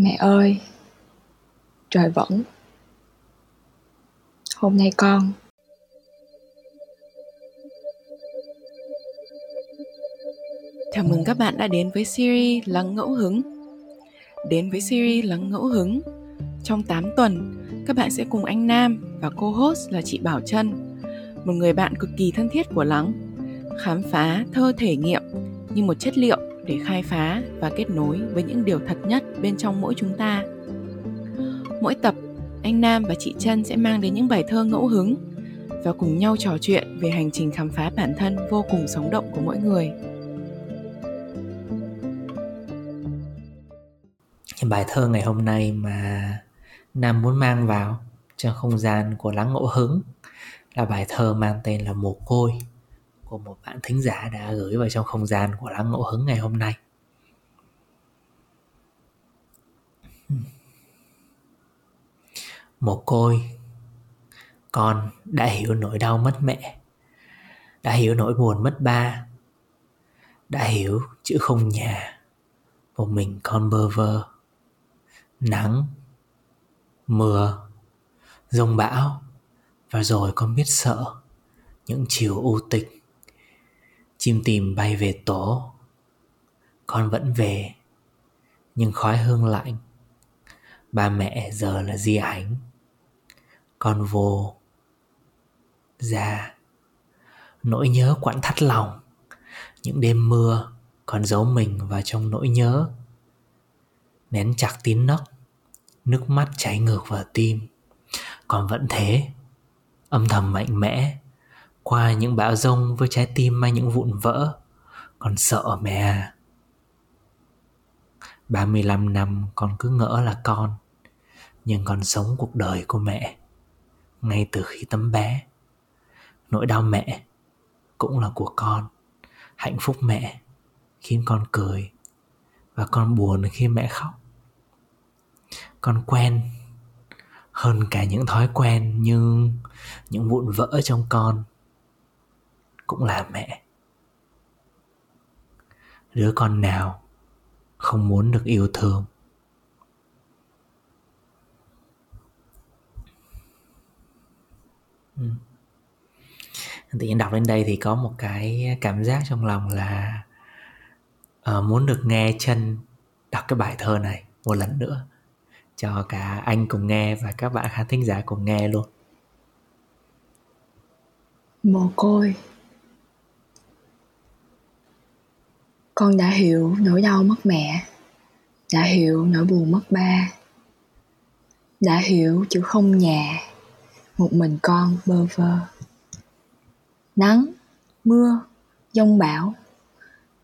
Mẹ ơi, trời vẫn. Hôm nay con Chào mừng các bạn đã đến với series Lắng Ngẫu Hứng. Đến với series Lắng Ngẫu Hứng, trong 8 tuần, các bạn sẽ cùng anh Nam và cô host là chị Bảo Trân, một người bạn cực kỳ thân thiết của Lắng, khám phá thơ thể nghiệm như một chất liệu để khai phá và kết nối với những điều thật nhất bên trong mỗi chúng ta. Mỗi tập, anh Nam và chị Trân sẽ mang đến những bài thơ ngẫu hứng và cùng nhau trò chuyện về hành trình khám phá bản thân vô cùng sống động của mỗi người. bài thơ ngày hôm nay mà Nam muốn mang vào trong không gian của lắng ngẫu hứng là bài thơ mang tên là Mồ Côi của một bạn thính giả đã gửi vào trong không gian của lắng ngẫu hứng ngày hôm nay. Mồ côi Con đã hiểu nỗi đau mất mẹ, Đã hiểu nỗi buồn mất ba, Đã hiểu chữ không nhà Một mình con bơ vơ Nắng, Mưa, Rông bão, Và rồi con biết sợ Những chiều u tịch Chim tìm bay về tổ. Con vẫn về, Nhưng khói hương lạnh. Ba mẹ giờ là di ảnh. Con vô Ra Nỗi nhớ quặn thắt lòng. Những đêm mưa, Con giấu mình vào trong nỗi nhớ. Nén chặt tín nấc, Nước mắt chảy ngược vào tim. Còn vẫn thế, Âm thầm mạnh mẽ qua những bão rông với trái tim mang những vụn vỡ. Con sợ mẹ. À 35 năm con cứ ngỡ là con, Nhưng con sống cuộc đời của mẹ. Ngay từ khi tấm bé, Nỗi đau mẹ Cũng là của con. Hạnh phúc mẹ Khiến con cười Và con buồn khi mẹ khóc. Con quen Hơn cả những thói quen Nhưng những vụn vỡ trong con cũng là mẹ. Đứa con nào không muốn được yêu thương? Ừ. tự nhiên đọc lên đây thì có một cái cảm giác trong lòng là uh, muốn được nghe chân đọc cái bài thơ này một lần nữa cho cả anh cùng nghe và các bạn khán thính giả cùng nghe luôn. Mồ côi con đã hiểu nỗi đau mất mẹ, đã hiểu nỗi buồn mất ba, đã hiểu chữ không nhà, một mình con bơ vơ. Nắng, mưa, giông bão,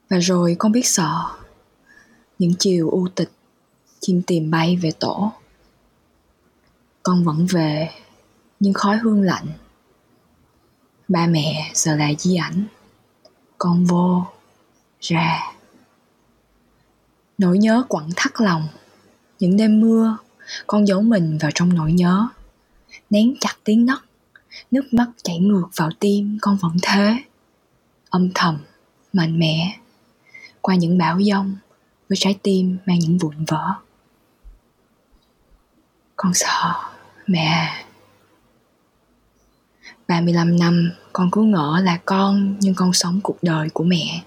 và rồi con biết sợ, những chiều u tịch, chim tìm bay về tổ. Con vẫn về, nhưng khói hương lạnh. Ba mẹ giờ là di ảnh. Con vô ra. Nỗi nhớ quặn thắt lòng. Những đêm mưa, con giấu mình vào trong nỗi nhớ. Nén chặt tiếng nấc. Nước mắt chảy ngược vào tim con vẫn thế. Âm thầm, mạnh mẽ. Qua những bão giông, với trái tim mang những vụn vỡ. Con sợ, mẹ. 35 năm, con cứ ngỡ là con, nhưng con sống cuộc đời của mẹ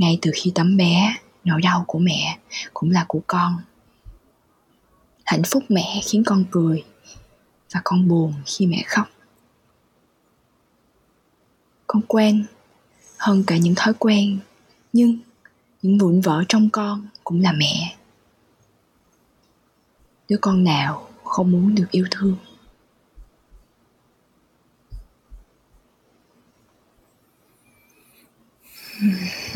ngay từ khi tấm bé, nỗi đau của mẹ cũng là của con. Hạnh phúc mẹ khiến con cười và con buồn khi mẹ khóc. Con quen hơn cả những thói quen, nhưng những vụn vỡ trong con cũng là mẹ. Đứa con nào không muốn được yêu thương? Hmm.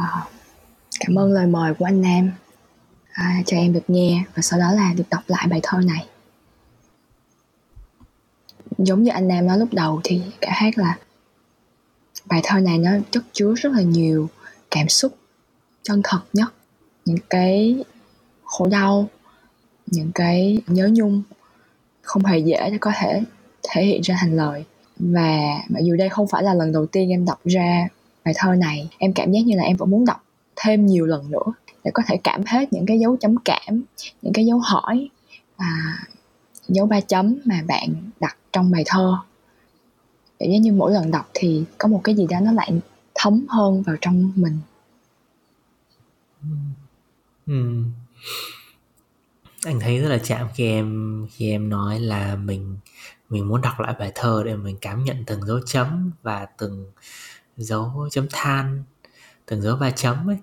À, cảm ơn lời mời của anh Nam. À, cho em được nghe và sau đó là được đọc lại bài thơ này. Giống như anh Nam nói lúc đầu thì cả hát là bài thơ này nó chất chứa rất là nhiều cảm xúc chân thật nhất. Những cái khổ đau những cái nhớ nhung không hề dễ để có thể thể hiện ra thành lời. Và mặc dù đây không phải là lần đầu tiên em đọc ra bài thơ này em cảm giác như là em vẫn muốn đọc thêm nhiều lần nữa để có thể cảm hết những cái dấu chấm cảm những cái dấu hỏi à, dấu ba chấm mà bạn đặt trong bài thơ cảm giác như mỗi lần đọc thì có một cái gì đó nó lại thấm hơn vào trong mình ừ. anh thấy rất là chạm khi em khi em nói là mình mình muốn đọc lại bài thơ để mình cảm nhận từng dấu chấm và từng dấu chấm than từng dấu ba chấm ấy.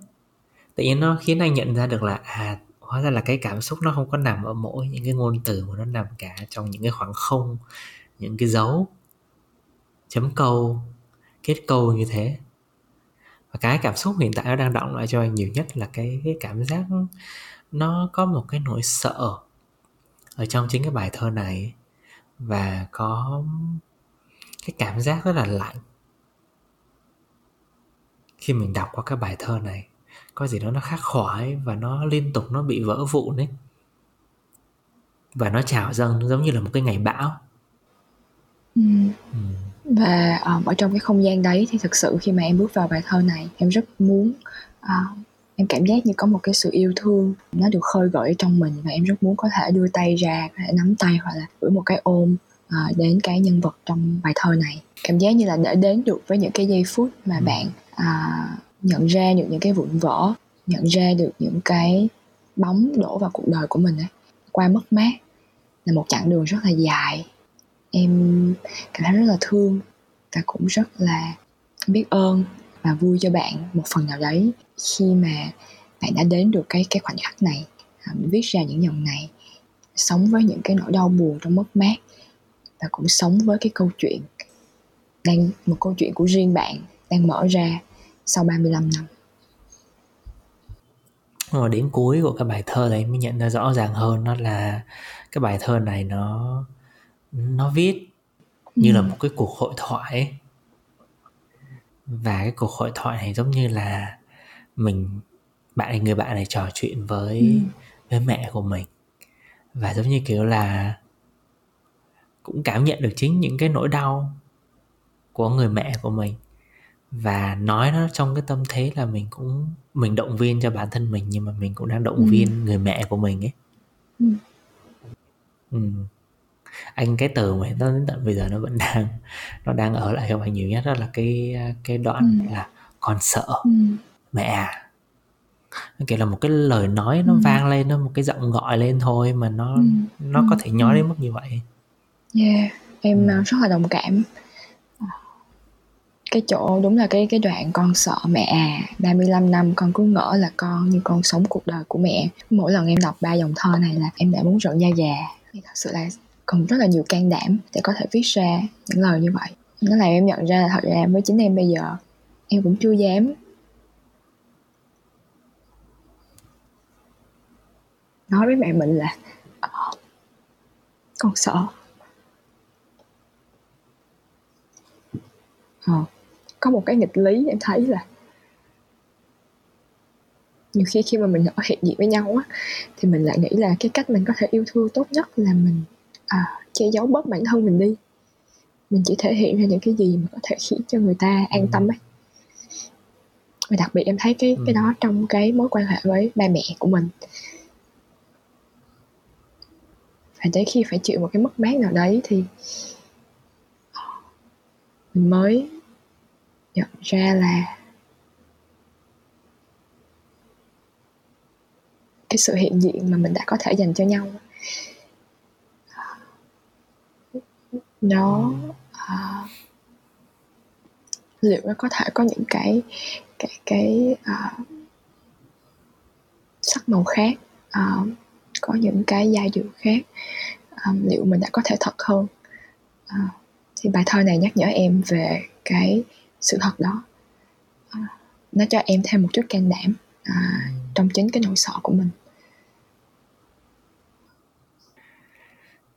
Tự nhiên nó khiến anh nhận ra được là à hóa ra là cái cảm xúc nó không có nằm ở mỗi những cái ngôn từ mà nó nằm cả trong những cái khoảng không, những cái dấu. Chấm câu, kết câu như thế. Và cái cảm xúc hiện tại nó đang động lại cho anh nhiều nhất là cái cái cảm giác nó có một cái nỗi sợ ở trong chính cái bài thơ này. Và có cái cảm giác rất là lạnh khi mình đọc qua cái bài thơ này có gì đó nó khắc khoải và nó liên tục nó bị vỡ vụn đấy và nó trào dâng giống như là một cái ngày bão ừ. Ừ. và um, ở trong cái không gian đấy thì thực sự khi mà em bước vào bài thơ này em rất muốn uh, em cảm giác như có một cái sự yêu thương nó được khơi gợi trong mình và em rất muốn có thể đưa tay ra có thể nắm tay hoặc là gửi một cái ôm uh, đến cái nhân vật trong bài thơ này. Cảm giác như là để đến được với những cái giây phút mà ừ. bạn uh, nhận ra được những cái vụn vỡ nhận ra được những cái bóng đổ vào cuộc đời của mình ấy qua mất mát là một chặng đường rất là dài. Em cảm thấy rất là thương và cũng rất là biết ơn và vui cho bạn một phần nào đấy khi mà bạn đã đến được cái cái khoảnh khắc này. À, viết ra những dòng này sống với những cái nỗi đau buồn trong mất mát và cũng sống với cái câu chuyện đang một câu chuyện của riêng bạn đang mở ra sau 35 năm rồi đến cuối của cái bài thơ đấy mới nhận ra rõ ràng hơn nó là cái bài thơ này nó nó viết như ừ. là một cái cuộc hội thoại ấy. và cái cuộc hội thoại này giống như là mình bạn người bạn này trò chuyện với ừ. với mẹ của mình và giống như kiểu là cũng cảm nhận được chính những cái nỗi đau của người mẹ của mình và nói nó trong cái tâm thế là mình cũng mình động viên cho bản thân mình nhưng mà mình cũng đang động ừ. viên người mẹ của mình ấy ừ. Ừ. anh cái từ mà nó đến tận bây giờ nó vẫn đang nó đang ở lại trong anh nhiều nhất đó là cái cái đoạn ừ. là con sợ ừ. mẹ à kiểu là một cái lời nói nó ừ. vang lên nó một cái giọng gọi lên thôi mà nó ừ. nó có thể nói đến mức như vậy yeah em ừ. rất là đồng cảm. Cái chỗ đúng là cái cái đoạn con sợ mẹ à 35 năm con cứ ngỡ là con như con sống cuộc đời của mẹ. Mỗi lần em đọc ba dòng thơ này là em đã muốn rợn da gà thì thật sự là còn rất là nhiều can đảm để có thể viết ra những lời như vậy. Nó làm em nhận ra là thật ra với chính em bây giờ em cũng chưa dám. Nói với mẹ mình là ờ, con sợ ờ có một cái nghịch lý em thấy là nhiều khi khi mà mình ở hiện diện với nhau á thì mình lại nghĩ là cái cách mình có thể yêu thương tốt nhất là mình à, che giấu bớt bản thân mình đi mình chỉ thể hiện ra những cái gì mà có thể khiến cho người ta an ừ. tâm ấy và đặc biệt em thấy cái cái ừ. đó trong cái mối quan hệ với ba mẹ của mình phải tới khi phải chịu một cái mất mát nào đấy thì mình mới nhận ra là cái sự hiện diện mà mình đã có thể dành cho nhau nó uh, liệu nó có thể có những cái cái cái uh, sắc màu khác uh, có những cái giai điệu khác um, liệu mình đã có thể thật hơn uh, thì bài thơ này nhắc nhở em về cái sự thật đó. À, nó cho em thêm một chút can đảm à, trong chính cái nỗi sợ của mình.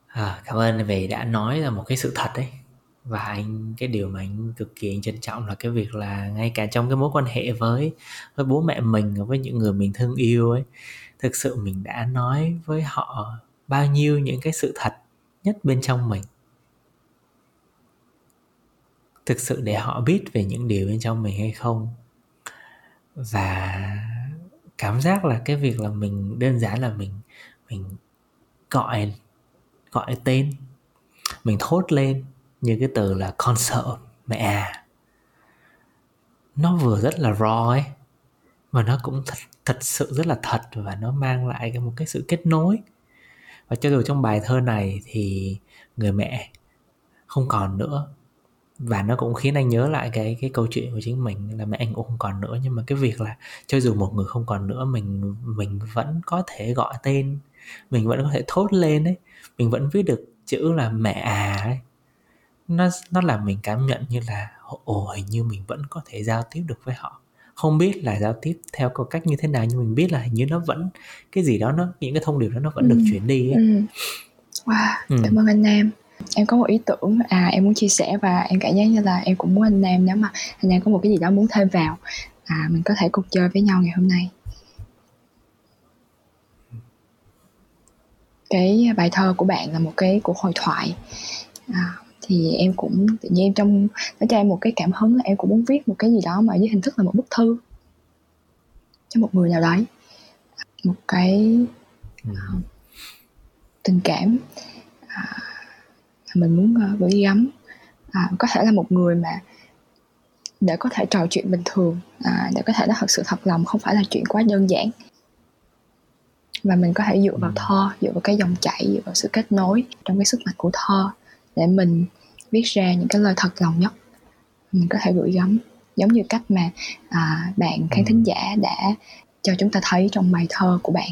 À, cảm ơn vì đã nói là một cái sự thật đấy và anh cái điều mà anh cực kỳ trân trọng là cái việc là ngay cả trong cái mối quan hệ với với bố mẹ mình với những người mình thương yêu ấy thực sự mình đã nói với họ bao nhiêu những cái sự thật nhất bên trong mình thực sự để họ biết về những điều bên trong mình hay không. Và cảm giác là cái việc là mình đơn giản là mình mình gọi gọi tên mình thốt lên như cái từ là con sợ mẹ à. Nó vừa rất là raw ấy mà nó cũng thật, thật sự rất là thật và nó mang lại một cái sự kết nối. Và cho dù trong bài thơ này thì người mẹ không còn nữa và nó cũng khiến anh nhớ lại cái cái câu chuyện của chính mình là mẹ anh cũng không còn nữa nhưng mà cái việc là cho dù một người không còn nữa mình mình vẫn có thể gọi tên mình vẫn có thể thốt lên ấy mình vẫn viết được chữ là mẹ à ấy nó nó làm mình cảm nhận như là ồ hình như mình vẫn có thể giao tiếp được với họ không biết là giao tiếp theo câu cách như thế nào nhưng mình biết là hình như nó vẫn cái gì đó nó những cái thông điệp đó nó vẫn ừ. được chuyển đi ấy. Ừ. Wow, ừ. cảm ơn anh Nam em có một ý tưởng à em muốn chia sẻ và em cảm giác như là em cũng muốn anh Nam nếu mà anh Nam có một cái gì đó muốn thêm vào à mình có thể cùng chơi với nhau ngày hôm nay. Cái bài thơ của bạn là một cái cuộc hội thoại à, thì em cũng tự nhiên em trong nó cho em một cái cảm hứng là em cũng muốn viết một cái gì đó mà với hình thức là một bức thư cho một người nào đấy. Một cái uh, tình cảm uh, mình muốn uh, gửi gắm. À, có thể là một người mà để có thể trò chuyện bình thường à, để có thể nó thật sự thật lòng không phải là chuyện quá đơn giản. Và mình có thể dựa vào thơ dựa vào cái dòng chảy dựa vào sự kết nối trong cái sức mạnh của thơ để mình viết ra những cái lời thật lòng nhất. Mình có thể gửi gắm giống như cách mà à, bạn khán thính giả đã cho chúng ta thấy trong bài thơ của bạn.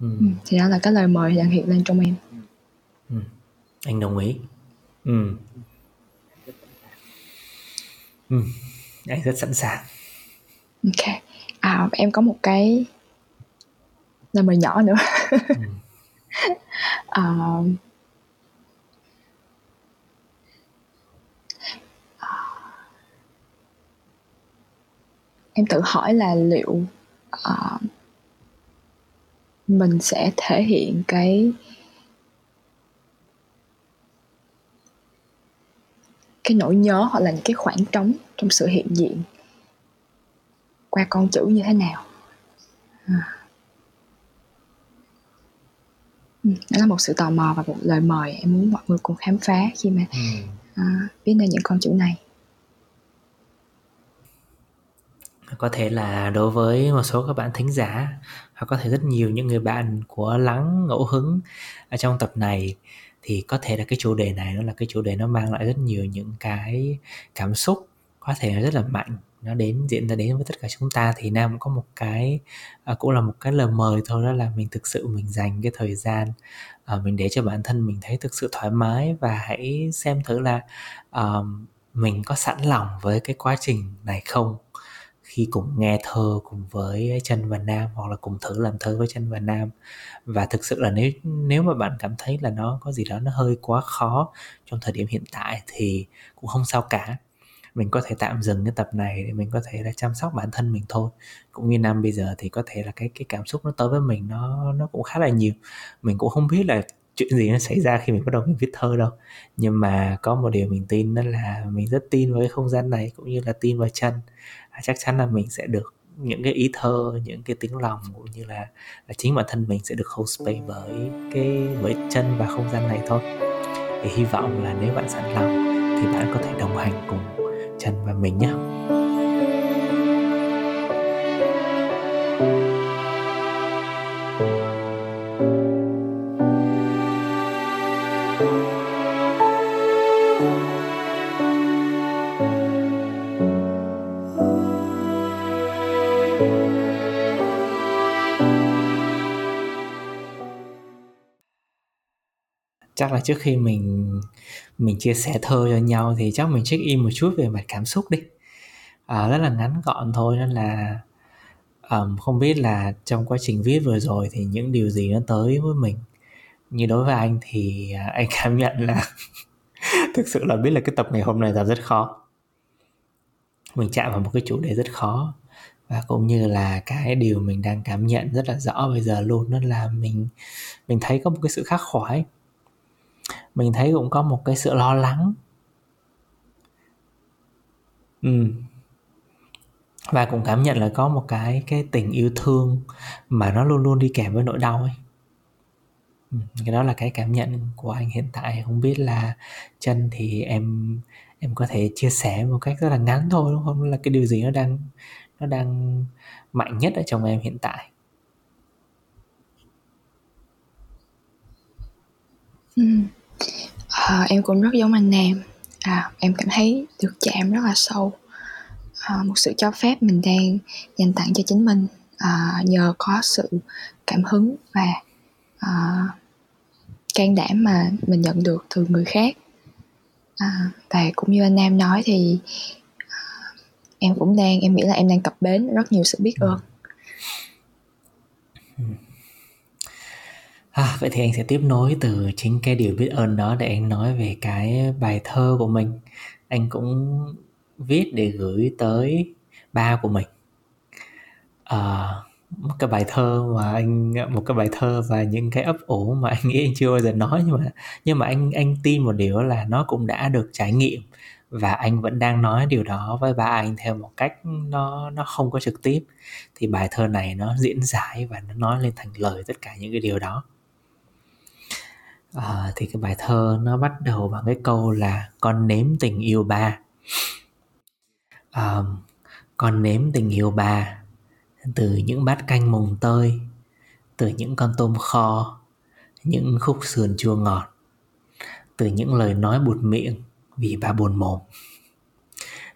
Ừ. Thì đó là cái lời mời đang hiện lên trong em. Anh đồng ý ừ. Ừ. anh rất sẵn sàng ok à, em có một cái lời mời nhỏ nữa ừ. à, em tự hỏi là liệu uh, mình sẽ thể hiện cái cái nỗi nhớ hoặc là những cái khoảng trống trong sự hiện diện qua con chữ như thế nào à. Ừ, đó là một sự tò mò và một lời mời em muốn mọi người cùng khám phá khi mà ừ. à, biết đến những con chữ này có thể là đối với một số các bạn thính giả hoặc có thể rất nhiều những người bạn của lắng ngẫu hứng ở trong tập này thì có thể là cái chủ đề này nó là cái chủ đề nó mang lại rất nhiều những cái cảm xúc có thể rất là mạnh nó đến diễn ra đến với tất cả chúng ta. Thì nam cũng có một cái à, cũng là một cái lời mời thôi đó là mình thực sự mình dành cái thời gian à, mình để cho bản thân mình thấy thực sự thoải mái và hãy xem thử là uh, mình có sẵn lòng với cái quá trình này không khi cùng nghe thơ cùng với chân và nam, hoặc là cùng thử làm thơ với chân và nam. Và thực sự là nếu nếu mà bạn cảm thấy là nó có gì đó nó hơi quá khó trong thời điểm hiện tại thì cũng không sao cả. Mình có thể tạm dừng cái tập này để mình có thể là chăm sóc bản thân mình thôi. Cũng như năm bây giờ thì có thể là cái cái cảm xúc nó tới với mình nó nó cũng khá là nhiều. Mình cũng không biết là chuyện gì nó xảy ra khi mình bắt đầu mình viết thơ đâu. Nhưng mà có một điều mình tin đó là mình rất tin vào cái không gian này, cũng như là tin vào chân À, chắc chắn là mình sẽ được những cái ý thơ những cái tiếng lòng cũng như là, là chính bản thân mình sẽ được hold space với cái với chân và không gian này thôi. Thì hy vọng là nếu bạn sẵn lòng thì bạn có thể đồng hành cùng chân và mình nhé. Chắc là trước khi mình mình chia sẻ thơ cho nhau thì chắc mình check in một chút về mặt cảm xúc đi. À, rất là ngắn gọn thôi nên là um, không biết là trong quá trình viết vừa rồi thì những điều gì nó tới với mình. Như đối với anh thì uh, anh cảm nhận là thực sự là biết là cái tập ngày hôm nay là rất khó. Mình chạm vào một cái chủ đề rất khó và cũng như là cái điều mình đang cảm nhận rất là rõ bây giờ luôn đó là mình mình thấy có một cái sự khắc khoải mình thấy cũng có một cái sự lo lắng ừ. và cũng cảm nhận là có một cái cái tình yêu thương mà nó luôn luôn đi kèm với nỗi đau ấy ừ. cái đó là cái cảm nhận của anh hiện tại không biết là chân thì em em có thể chia sẻ một cách rất là ngắn thôi đúng không là cái điều gì nó đang nó đang mạnh nhất ở trong em hiện tại ừ. à, em cũng rất giống anh Nam à, em cảm thấy được chạm rất là sâu. À, một sự cho phép mình đang dành tặng cho chính mình. À, nhờ có sự cảm hứng và à, can đảm mà mình nhận được từ người khác. À, và cũng như anh Nam nói thì em cũng đang em nghĩ là em đang cập bến rất nhiều sự biết ơn À, vậy thì anh sẽ tiếp nối từ chính cái điều biết ơn đó để anh nói về cái bài thơ của mình. Anh cũng viết để gửi tới ba của mình. À, một cái bài thơ mà anh một cái bài thơ và những cái ấp ủ mà anh nghĩ anh chưa bao giờ nói nhưng mà nhưng mà anh anh tin một điều là nó cũng đã được trải nghiệm và anh vẫn đang nói điều đó với ba anh theo một cách nó nó không có trực tiếp thì bài thơ này nó diễn giải và nó nói lên thành lời tất cả những cái điều đó à, thì cái bài thơ nó bắt đầu bằng cái câu là con nếm tình yêu ba à, con nếm tình yêu ba từ những bát canh mồng tơi từ những con tôm kho những khúc sườn chua ngọt từ những lời nói bụt miệng vì ba buồn mồm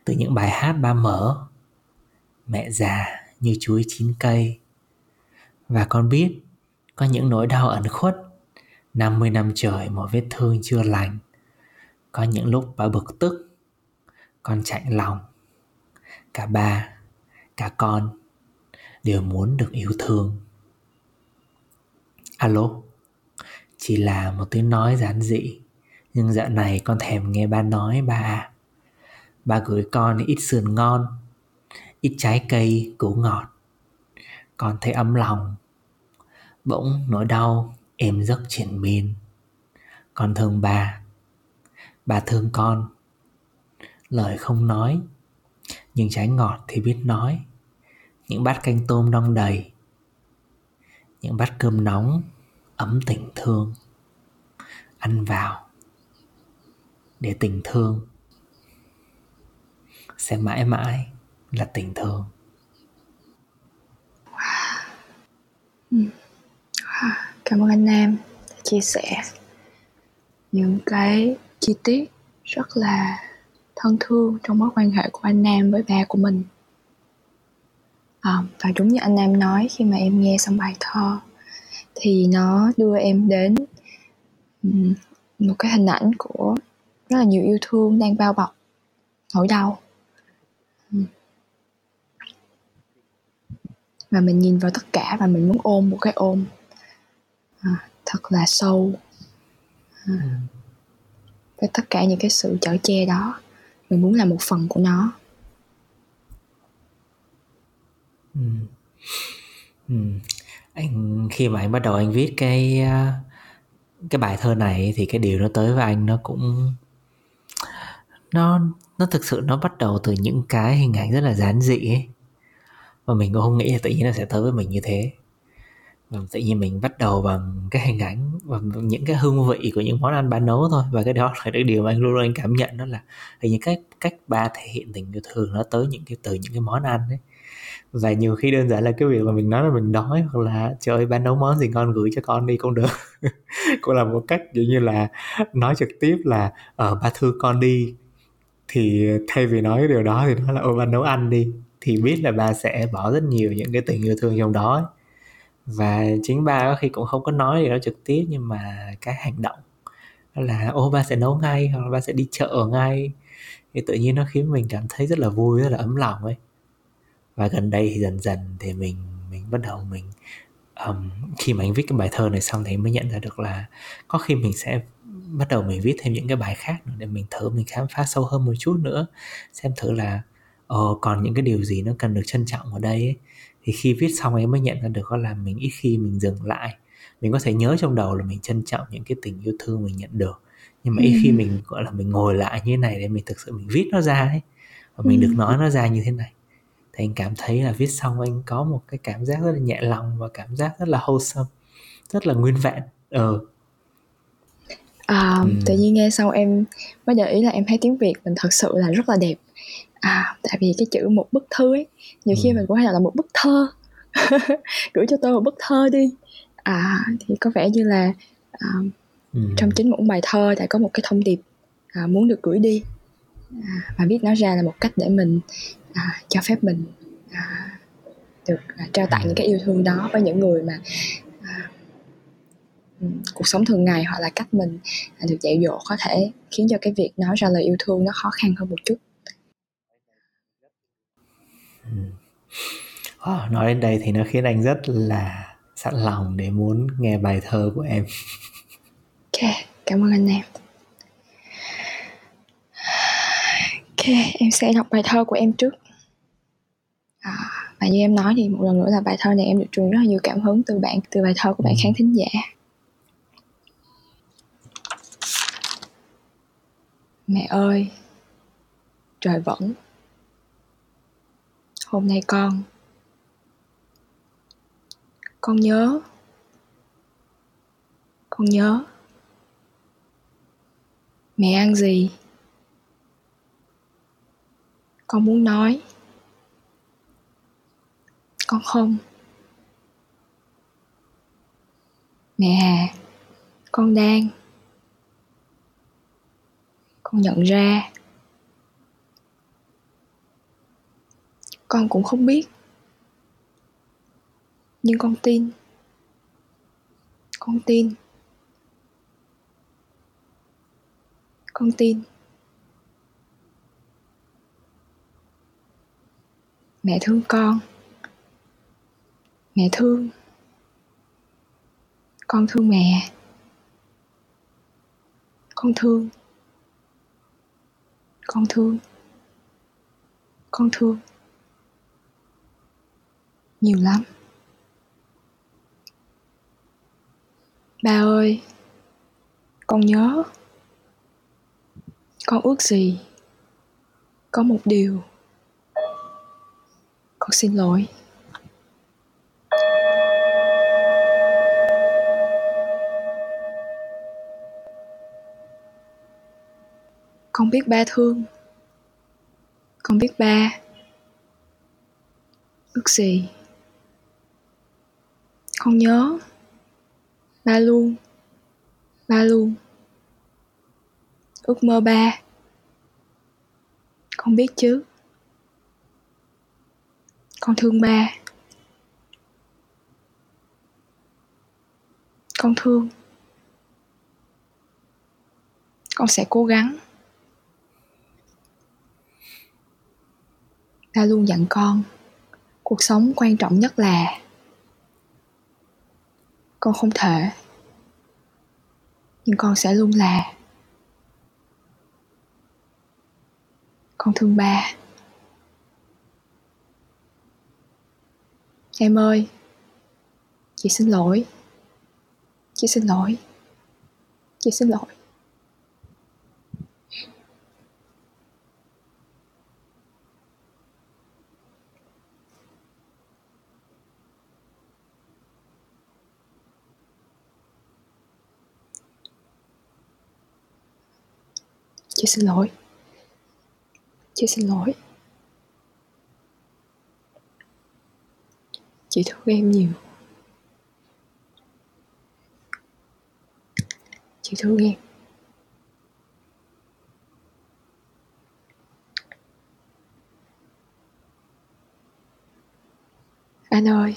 từ những bài hát ba mở mẹ già như chuối chín cây và con biết có những nỗi đau ẩn khuất 50 năm trời một vết thương chưa lành. Có những lúc bà bực tức, Con chạnh lòng. Cả ba, Cả con Đều muốn được yêu thương. Alo, Chỉ là một tiếng nói giản dị, Nhưng dạo này con thèm nghe ba nói ba à Ba gửi con ít sườn ngon, Ít trái cây củ ngọt. Con thấy ấm lòng, Bỗng nỗi đau em giấc triển miên con thương bà bà thương con. Lời không nói, nhưng trái ngọt thì biết nói. Những bát canh tôm đong đầy. Những bát cơm nóng, ấm tình thương. Ăn vào, để tình thương. Sẽ mãi mãi là tình thương. Wow. Hmm. Cảm ơn anh Nam đã chia sẻ những cái chi tiết rất là thân thương trong mối quan hệ của anh Nam với ba của mình. À, và đúng như anh Nam nói khi mà em nghe xong bài thơ thì nó đưa em đến một cái hình ảnh của rất là nhiều yêu thương đang bao bọc nỗi đau và mình nhìn vào tất cả và mình muốn ôm một cái ôm à, thật là sâu à, ừ. với tất cả những cái sự chở che đó mình muốn là một phần của nó ừ. Ừ. anh khi mà anh bắt đầu anh viết cái à, cái bài thơ này thì cái điều nó tới với anh nó cũng nó nó thực sự nó bắt đầu từ những cái hình ảnh rất là giản dị ấy và mình cũng không nghĩ là tự nhiên nó sẽ tới với mình như thế và tự nhiên mình bắt đầu bằng cái hình ảnh và những cái hương vị của những món ăn bà nấu thôi. Và cái đó là cái điều mà anh luôn luôn anh cảm nhận, đó là thì những cách cách ba thể hiện tình yêu thương nó tới những cái, từ những cái món ăn ấy. Và nhiều khi đơn giản là cái việc mà mình nói là mình đói hoặc là trời ơi ba nấu món gì ngon gửi cho con đi cũng được cũng là một cách dụ như là nói trực tiếp là ở ba thương con đi. Thì thay vì nói cái điều đó thì nói là, ôi, ba nấu ăn đi. Thì biết là ba sẽ bỏ rất nhiều những cái tình yêu thương trong đó ấy và chính ba có khi cũng không có nói gì đó trực tiếp nhưng mà cái hành động là ô ba sẽ nấu ngay hoặc là ba sẽ đi chợ ngay. Thì tự nhiên nó khiến mình cảm thấy rất là vui rất là ấm lòng ấy. Và gần đây thì dần dần thì mình mình bắt đầu mình um, khi mà anh viết cái bài thơ này xong thì mới nhận ra được là có khi mình sẽ bắt đầu mình viết thêm những cái bài khác nữa để mình thử mình khám phá sâu hơn một chút nữa xem thử là ờ, còn những cái điều gì nó cần được trân trọng ở đây ấy? Thì khi viết xong em mới nhận ra được là mình ít khi mình dừng lại. Mình có thể nhớ trong đầu là mình trân trọng những cái tình yêu thương mình nhận được. Nhưng mà ít khi mình gọi là mình ngồi lại như thế này để mình thực sự mình viết nó ra ấy. Và mình Ừ. được nói nó ra như thế này. Thì anh cảm thấy là viết xong anh có một cái cảm giác rất là nhẹ lòng và cảm giác rất là wholesome rất là nguyên vẹn. Ờ. À, Ừ. tự nhiên nghe xong em mới để ý là em thấy tiếng Việt mình thật sự là rất là đẹp à tại vì cái chữ một bức thư ấy nhiều khi Ừ. mình cũng hay là một bức thơ gửi cho tôi một bức thơ đi à thì có vẻ như là à, ừ. trong chính mỗi bài thơ đã có một cái thông điệp à, muốn được gửi đi à, và viết nó ra là một cách để mình à, cho phép mình à, được à, trao tặng những cái yêu thương đó với những người mà à, ừ, cuộc sống thường ngày hoặc là cách mình à, được dạy dỗ có thể khiến cho cái việc nói ra lời yêu thương nó khó khăn hơn một chút Wow, nói đến đây thì nó khiến anh rất là sẵn lòng để muốn nghe bài thơ của em. Ok cảm ơn anh em. Ok em sẽ đọc bài thơ của em trước. À, và như em nói thì một lần nữa là bài thơ này em được truyền rất là nhiều cảm hứng từ bạn từ bài thơ của bạn khán thính giả. Mẹ ơi trời vẫn hôm nay con. Con nhớ. Con nhớ. Mẹ ăn gì? Con muốn nói. Con không. Mẹ à con đang. Con nhận ra. Con cũng không biết. Nhưng con tin. Con tin. Con tin. Mẹ thương con. Mẹ thương. Con thương mẹ. Con thương. Con thương. Con thương nhiều lắm. Ba ơi, con nhớ, con ước gì? Có một điều con xin lỗi. Con biết ba thương. Con biết ba ước gì? Con nhớ. Ba luôn. Ba luôn. Ước mơ ba. Con biết chứ. Con thương ba. Con thương. Con sẽ cố gắng. Ba luôn dặn con. Cuộc sống quan trọng nhất là con không thể. Nhưng con sẽ luôn là. Con thương ba. Em ơi, chị xin lỗi. Chị xin lỗi. Chị xin lỗi. Chị xin lỗi. Chị xin lỗi. Chị thương em nhiều. Chị thương em. Anh ơi,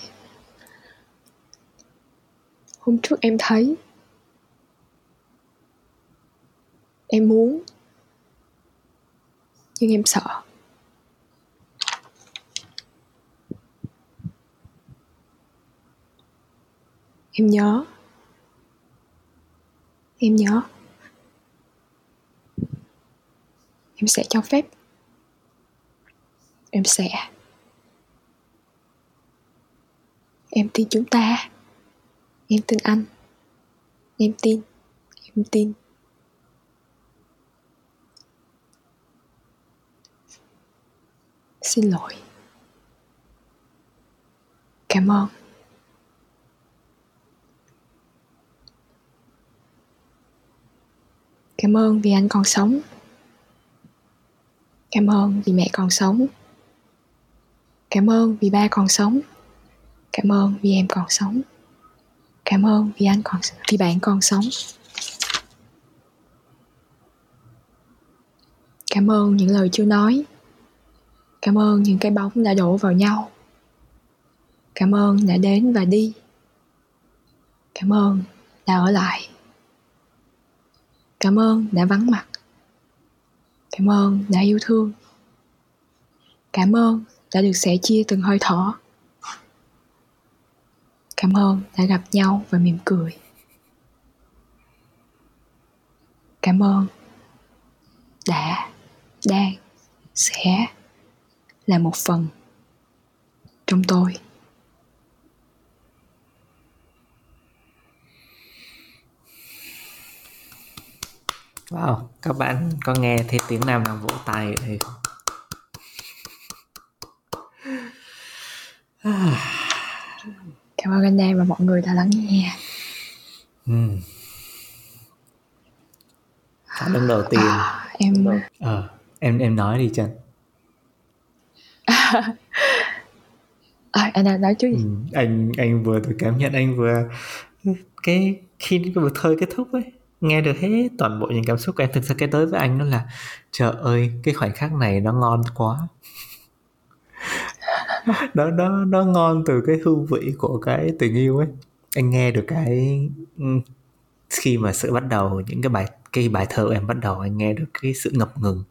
hôm trước em thấy em muốn nhưng em sợ. Em nhớ. Em nhớ. Em sẽ cho phép. Em sẽ. Em tin chúng ta. Em tin anh. Em tin. Em tin. Xin lỗi. Cảm ơn. Cảm ơn vì anh còn sống. Cảm ơn vì mẹ còn sống. Cảm ơn vì ba còn sống. Cảm ơn vì em còn sống. Cảm ơn vì anh còn vì bạn còn sống. Cảm ơn những lời chưa nói cảm ơn những cái bóng đã đổ vào nhau. Cảm ơn đã đến và đi. Cảm ơn đã ở lại. Cảm ơn đã vắng mặt. Cảm ơn đã yêu thương. Cảm ơn đã được sẻ chia từng hơi thở. Cảm ơn đã gặp nhau và mỉm cười. Cảm ơn đã, đang, sẽ là một phần trong tôi Wow, các bạn có nghe thấy tiếng nam nào vỗ tay ở đây không? cảm ơn anh em và mọi người đã lắng nghe Ừ. Phản ứng đầu tiên. à, em Ờ, em em nói đi Trần. à, anh đang nói chứ gì? Ừ, anh anh vừa tôi cảm nhận anh vừa cái khi cái buổi thơ kết thúc ấy nghe được hết toàn bộ những cảm xúc của em. Thực sự cái tới với anh nó là trời ơi cái khoảnh khắc này nó ngon quá. Nó nó nó ngon từ cái hương vị của cái tình yêu ấy. Anh nghe được cái ừ, khi mà sự bắt đầu những cái bài cái bài thơ của em bắt đầu anh nghe được cái sự ngập ngừng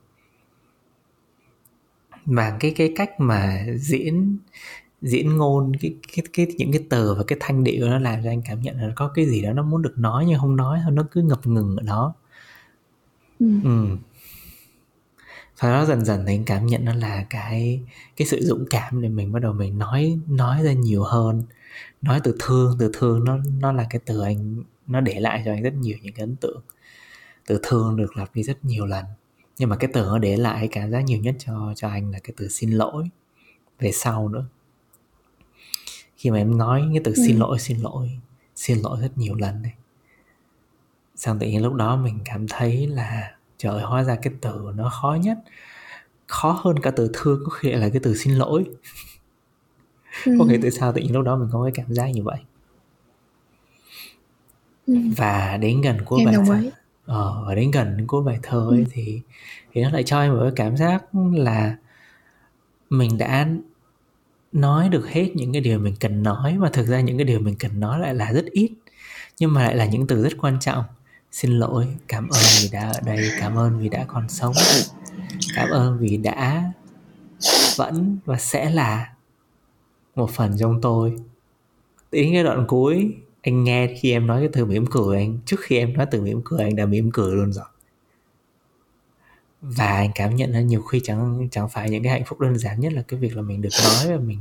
và cái cái cách mà diễn diễn ngôn cái cái cái những cái từ và cái thanh điệu nó làm cho anh cảm nhận là có cái gì đó nó muốn được nói nhưng không nói thôi nó cứ ngập ngừng ở đó ừ. ừ. và nó dần dần thì anh cảm nhận nó là cái cái sự dũng cảm để mình bắt đầu mình nói nói ra nhiều hơn nói từ thương từ thương nó nó là cái từ anh nó để lại cho anh rất nhiều những cái ấn tượng từ thương được lặp đi rất nhiều lần nhưng mà cái từ nó để lại cảm giác nhiều nhất cho cho anh là cái từ xin lỗi về sau nữa khi mà em nói cái từ xin Ừ. lỗi xin lỗi xin lỗi rất nhiều lần này xong tự nhiên lúc đó mình cảm thấy là trời ơi, hóa ra cái từ nó khó nhất khó hơn cả từ thương có khi là cái từ xin lỗi Ừ. có nghĩa tại sao tự nhiên lúc đó mình có cái cảm giác như vậy Ừ. và đến gần cuối em bài ờ, và đến gần cuối bài thơ ấy Ừ. thì thì nó lại cho em một cái cảm giác là mình đã nói được hết những cái điều mình cần nói mà thực ra những cái điều mình cần nói lại là rất ít nhưng mà lại là những từ rất quan trọng xin lỗi cảm ơn vì đã ở đây cảm ơn vì đã còn sống cảm ơn vì đã vẫn và sẽ là một phần trong tôi đến cái đoạn cuối anh nghe khi em nói cái từ mỉm cười anh trước khi em nói từ mỉm cười anh đã mỉm cười luôn rồi và anh cảm nhận là nhiều khi chẳng chẳng phải những cái hạnh phúc đơn giản nhất là cái việc là mình được nói và mình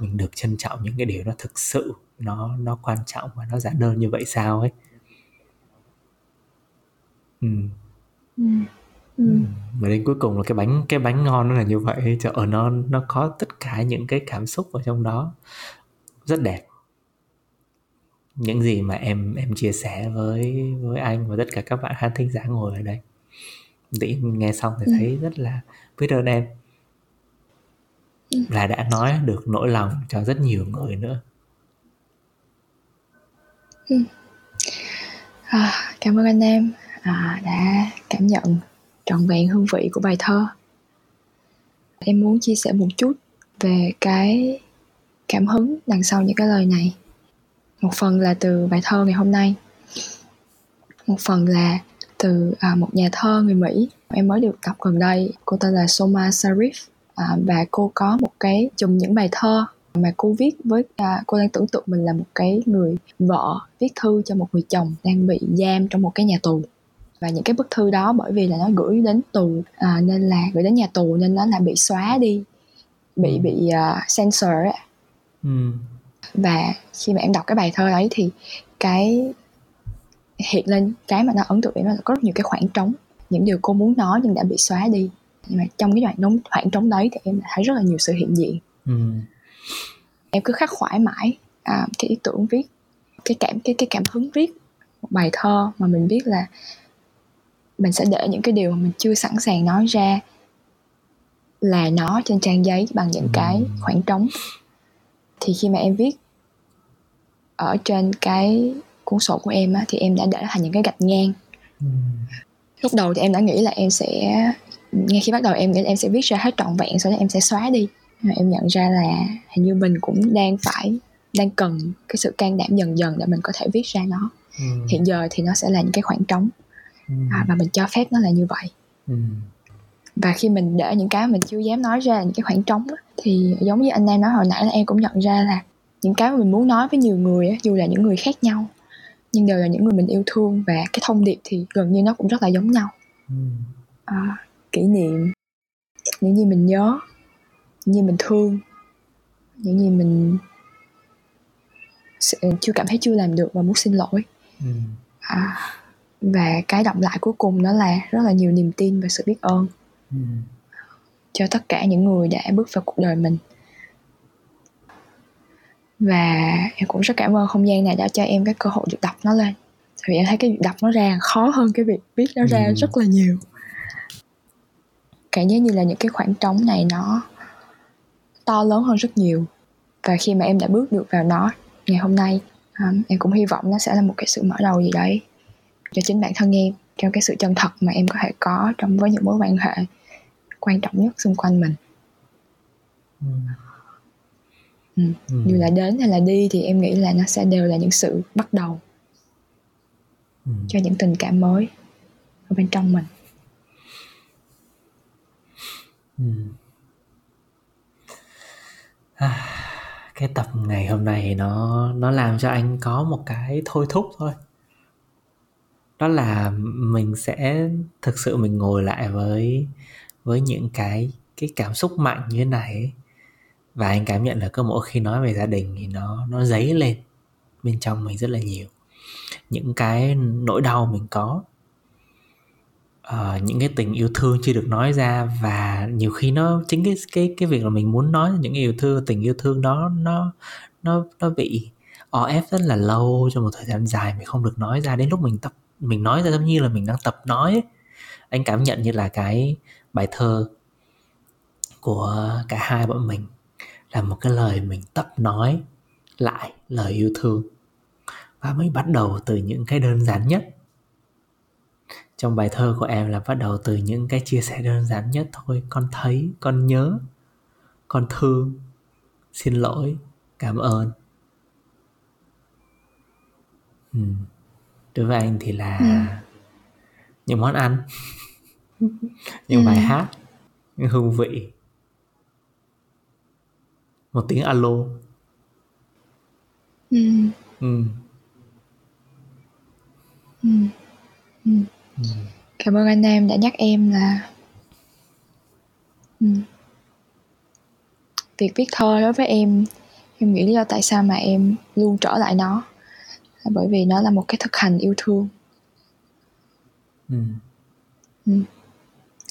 mình được trân trọng những cái điều nó thực sự nó nó quan trọng và nó giản đơn như vậy sao ấy ừ. ừ. Ừ. và đến cuối cùng là cái bánh cái bánh ngon nó là như vậy trời ơi nó nó có tất cả những cái cảm xúc ở trong đó rất đẹp những gì mà em em chia sẻ với với anh và tất cả các bạn khán thính giả ngồi ở đây nhiên nghe xong thì Ừ. thấy rất là biết ơn em Ừ. là đã nói được nỗi lòng cho rất nhiều người nữa À, cảm ơn anh em à, đã cảm nhận trọn vẹn hương vị của bài thơ. Em muốn chia sẻ một chút về cái cảm hứng đằng sau những cái lời này. Một phần là từ bài thơ ngày hôm nay. Một phần là từ à, một nhà thơ người Mỹ em mới được đọc gần đây. Cô tên là Soma Sarif à, và cô có một cái chùm những bài thơ mà cô viết với à, cô đang tưởng tượng mình là một cái người vợ viết thư cho một người chồng đang bị giam trong một cái nhà tù và những cái bức thư đó bởi vì là nó gửi đến tù à, nên là gửi đến nhà tù nên nó là bị xóa đi bị Ừ. bị uh, censor ấy. ừ. Và khi mà em đọc cái bài thơ đấy thì cái hiện lên cái mà nó ấn tượng em là có rất nhiều cái khoảng trống những điều cô muốn nói nhưng đã bị xóa đi. Nhưng mà trong cái đoạn trống khoảng trống đấy thì em thấy rất là nhiều sự hiện diện. Ừ. em cứ khắc khoải mãi à, cái ý tưởng viết cái cảm cái cái cảm hứng viết một bài thơ mà mình biết là mình sẽ để những cái điều mà mình chưa sẵn sàng nói ra là nó trên trang giấy bằng những cái khoảng trống. Thì khi mà em viết ở trên cái cuốn sổ của em á, thì em đã để thành những cái gạch ngang Ừ. lúc đầu thì em đã nghĩ là em sẽ ngay khi bắt đầu em nghĩ là em sẽ viết ra hết trọn vẹn sau đó em sẽ xóa đi Nhưng mà em nhận ra là hình như mình cũng đang phải đang cần cái sự can đảm dần dần để mình có thể viết ra nó Ừ. hiện giờ thì nó sẽ là những cái khoảng trống Ừ. à, và mình cho phép nó là như vậy Ừ. và khi mình để những cái mình chưa dám nói ra những cái khoảng trống á, thì giống như anh em nói hồi nãy là em cũng nhận ra là những cái mà mình muốn nói với nhiều người á, dù là những người khác nhau nhưng đều là những người mình yêu thương và cái thông điệp thì gần như nó cũng rất là giống nhau Ừ. à, kỷ niệm những gì mình nhớ những gì mình thương những gì mình s- chưa cảm thấy chưa làm được và muốn xin lỗi Ừ. à, và cái động lại cuối cùng đó là rất là nhiều niềm tin và sự biết ơn Ừ. cho tất cả những người đã bước vào cuộc đời mình và em cũng rất cảm ơn không gian này đã cho em cái cơ hội được đọc nó lên tại vì em thấy cái việc đọc nó ra khó hơn cái việc viết nó ra Ừ. rất là nhiều cảm giác như là những cái khoảng trống này nó to lớn hơn rất nhiều và khi mà em đã bước được vào nó ngày hôm nay um, em cũng hy vọng nó sẽ là một cái sự mở đầu gì đấy cho chính bản thân em trong cái sự chân thật mà em có thể có trong với những mối quan hệ quan trọng nhất xung quanh mình Ừ. Ừ. Ừ. dù là đến hay là đi thì em nghĩ là nó sẽ đều là những sự bắt đầu Ừ. cho những tình cảm mới ở bên trong mình Ừ. À, cái tập ngày hôm nay nó nó làm cho anh có một cái thôi thúc thôi đó là mình sẽ thực sự mình ngồi lại với với những cái cái cảm xúc mạnh như thế này ấy và anh cảm nhận là cứ mỗi khi nói về gia đình thì nó nó dấy lên bên trong mình rất là nhiều những cái nỗi đau mình có uh, những cái tình yêu thương chưa được nói ra và nhiều khi nó chính cái cái cái việc là mình muốn nói những yêu thương tình yêu thương đó nó nó nó bị o ép rất là lâu trong một thời gian dài mình không được nói ra đến lúc mình tập mình nói ra giống như là mình đang tập nói ấy. anh cảm nhận như là cái bài thơ của cả hai bọn mình là một cái lời mình tập nói lại lời yêu thương và mình bắt đầu từ những cái đơn giản nhất trong bài thơ của em là bắt đầu từ những cái chia sẻ đơn giản nhất thôi con thấy con nhớ con thương xin lỗi cảm ơn ừ. đối với anh thì là Ừ. những món ăn những bài Ừ. hát những hương vị một tiếng alo ừ. ừ. Ừ. Ừ. Ừ. cảm ơn anh em đã nhắc em là ừ. việc viết thơ đối với em em nghĩ lý do tại sao mà em luôn trở lại nó là bởi vì nó là một cái thực hành yêu thương Ừ.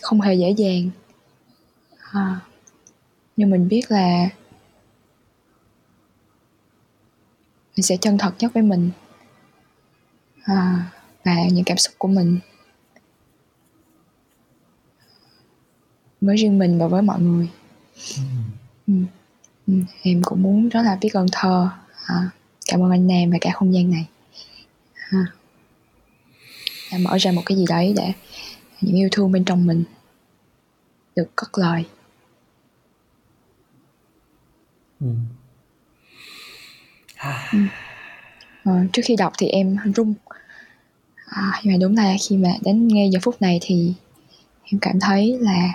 không hề dễ dàng à, nhưng mình biết là mình sẽ chân thật nhất với mình à, và những cảm xúc của mình với riêng mình và với mọi người ừ. Ừ. em cũng muốn rất là biết ơn thơ à, cảm ơn anh Nam và cả không gian này à, đã mở ra một cái gì đấy để những yêu thương bên trong mình được cất lời Ừ. À, Ờ, trước khi đọc thì em run. À, nhưng mà đúng là khi mà đến ngay giờ phút này thì em cảm thấy là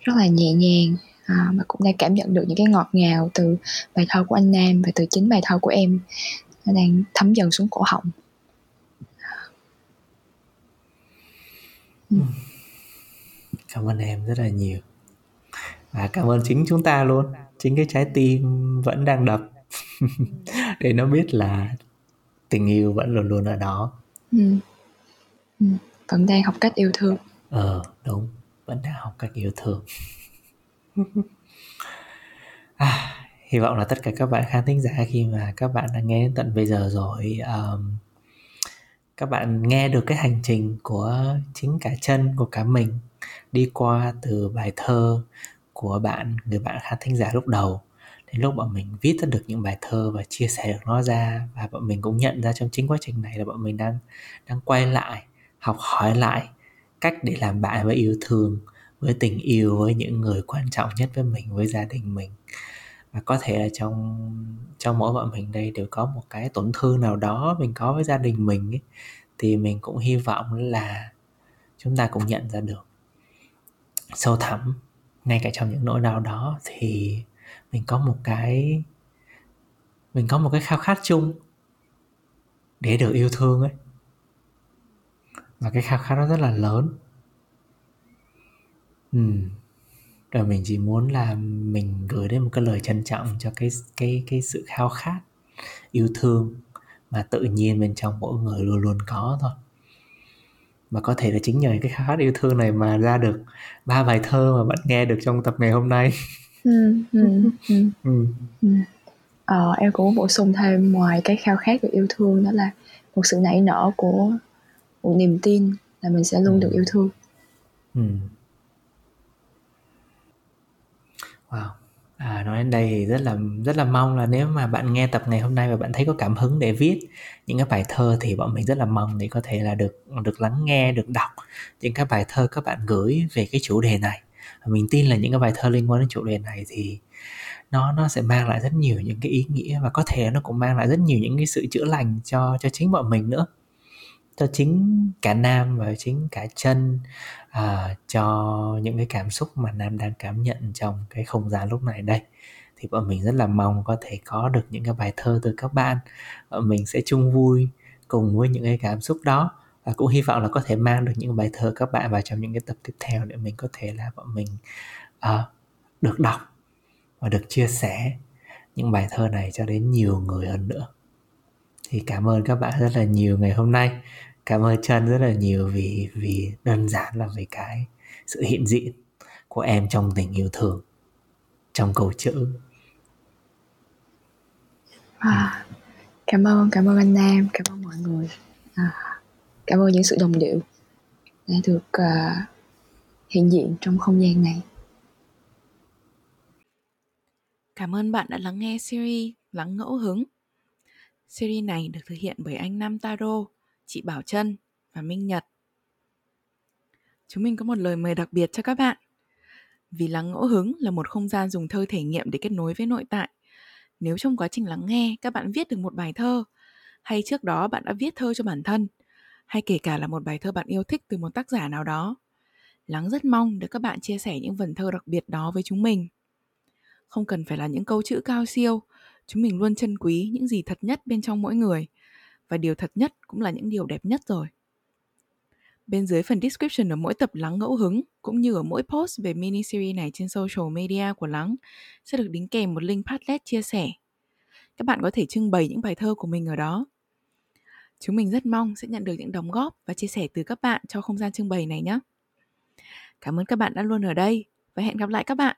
rất là nhẹ nhàng à, mà cũng đang cảm nhận được những cái ngọt ngào từ bài thơ của anh Nam và từ chính bài thơ của em nó đang thấm dần xuống cổ họng. Cảm ơn em rất là nhiều. Và cảm ơn chính chúng ta luôn. Chính cái trái tim vẫn đang đập để nó biết là tình yêu vẫn luôn luôn ở đó. Ừ. Ừ. vẫn đang học cách yêu thương. Ờ đúng. Vẫn đang học cách yêu thương. À, hy vọng là tất cả các bạn khán thính giả khi mà các bạn đã nghe tận bây giờ rồi um, các bạn nghe được cái hành trình của chính cả chân của cả mình đi qua từ bài thơ của bạn người bạn khán thính giả lúc đầu đến lúc bọn mình viết ra được những bài thơ và chia sẻ được nó ra và bọn mình cũng nhận ra trong chính quá trình này là bọn mình đang đang quay lại học hỏi lại cách để làm bạn với yêu thương với tình yêu với những người quan trọng nhất với mình với gia đình mình. Và có thể là trong trong mỗi bọn mình đây đều có một cái tổn thương nào đó mình có với gia đình mình ấy, thì mình cũng hy vọng là chúng ta cũng nhận ra được. Sâu thẳm ngay cả trong những nỗi đau đó thì mình có một cái, mình có một cái khao khát chung để được yêu thương ấy. Và cái khao khát đó rất là lớn. Ừ. rồi mình chỉ muốn là mình gửi đến một cái lời trân trọng cho cái cái cái sự khao khát, yêu thương mà tự nhiên bên trong mỗi người luôn luôn có thôi. Và có thể là chính nhờ cái khao khát yêu thương này mà ra được ba bài thơ mà bạn nghe được trong tập ngày hôm nay. ừ, ừ, ừ. ừ. ừ. Ờ, em cũng muốn bổ sung thêm ngoài cái khao khát được yêu thương đó là một sự nảy nở của một niềm tin là mình sẽ luôn ừ. được yêu thương ừ. wow À, nói đến đây thì rất là rất là mong là nếu mà bạn nghe tập ngày hôm nay và bạn thấy có cảm hứng để viết những cái bài thơ thì bọn mình rất là mong để có thể là được được lắng nghe, được đọc những cái bài thơ các bạn gửi về cái chủ đề này. Và mình tin là những cái bài thơ liên quan đến chủ đề này thì nó nó sẽ mang lại rất nhiều những cái ý nghĩa và có thể nó cũng mang lại rất nhiều những cái sự chữa lành cho cho chính bọn mình nữa. Cho chính cả nam và chính cả chân à, cho những cái cảm xúc mà nam đang cảm nhận trong cái không gian lúc này đây. Thì bọn mình rất là mong có thể có được những cái bài thơ từ các bạn. Bọn mình sẽ chung vui cùng với những cái cảm xúc đó và cũng hy vọng là có thể mang được những bài thơ các bạn vào trong những cái tập tiếp theo để mình có thể là bọn mình uh, được đọc và được chia sẻ những bài thơ này cho đến nhiều người hơn nữa. Thì cảm ơn các bạn rất là nhiều ngày hôm nay. Cảm ơn chân rất là nhiều vì vì đơn giản là về cái sự hiện diện của em trong tình yêu thương trong câu chữ. À, cảm ơn cảm ơn anh nam cảm ơn mọi người. À, cảm ơn những sự đồng điệu đã được uh, hiện diện trong không gian này cảm ơn bạn đã lắng nghe series lắng ngẫu hứng series này được thực hiện bởi anh nam taro chị Bảo Trân và Minh Nhật. Chúng mình có một lời mời đặc biệt cho các bạn. Vì lắng ngẫu hứng là một không gian dùng thơ thể nghiệm để kết nối với nội tại. Nếu trong quá trình lắng nghe các bạn viết được một bài thơ, hay trước đó bạn đã viết thơ cho bản thân, hay kể cả là một bài thơ bạn yêu thích từ một tác giả nào đó, Lắng rất mong được các bạn chia sẻ những vần thơ đặc biệt đó với chúng mình. Không cần phải là những câu chữ cao siêu, chúng mình luôn trân quý những gì thật nhất bên trong mỗi người – và điều thật nhất cũng là những điều đẹp nhất rồi. Bên dưới phần description ở mỗi tập Lắng ngẫu hứng cũng như ở mỗi post về mini series này trên social media của Lắng sẽ được đính kèm một link Padlet chia sẻ. Các bạn có thể trưng bày những bài thơ của mình ở đó. Chúng mình rất mong sẽ nhận được những đóng góp và chia sẻ từ các bạn cho không gian trưng bày này nhé. Cảm ơn các bạn đã luôn ở đây và hẹn gặp lại các bạn.